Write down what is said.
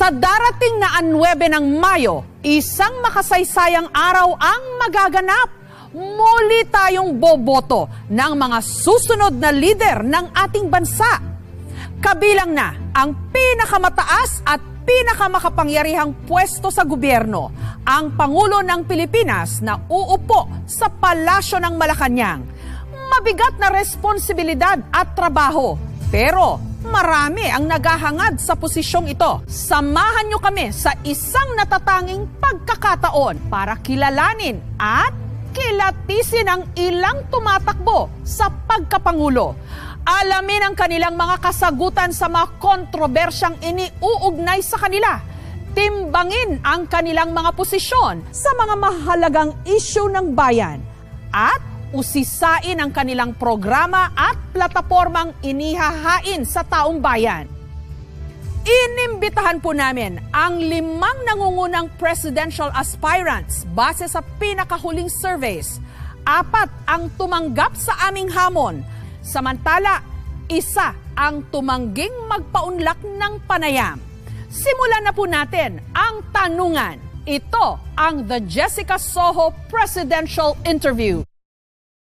Sa darating na 9 ng Mayo, isang makasaysayang araw ang magaganap. Muli tayong boboto ng mga susunod na lider ng ating bansa. Kabilang na ang pinakamataas at pinakamakapangyarihang pwesto sa gobyerno, ang Pangulo ng Pilipinas na uupo sa Palasyo ng Malacanang. Mabigat na responsibilidad at trabaho, pero marami ang naghahangad sa posisyong ito. Samahan niyo kami sa isang natatanging pagkakataon para kilalanin at kilatisin ang ilang tumatakbo sa pagkapangulo. Alamin ang kanilang mga kasagutan sa mga kontrobersyang iniuugnay sa kanila. Timbangin ang kanilang mga posisyon sa mga mahalagang isyu ng bayan. At usisain ang kanilang programa at platapormang inihahain sa taong bayan. Inimbitahan po namin ang limang nangungunang presidential aspirants base sa pinakahuling surveys. Apat ang tumanggap sa aming hamon. Samantala, isa ang tumangging magpaunlak ng panayam. Simulan na po natin ang tanungan. Ito ang The Jessica Soho Presidential Interview.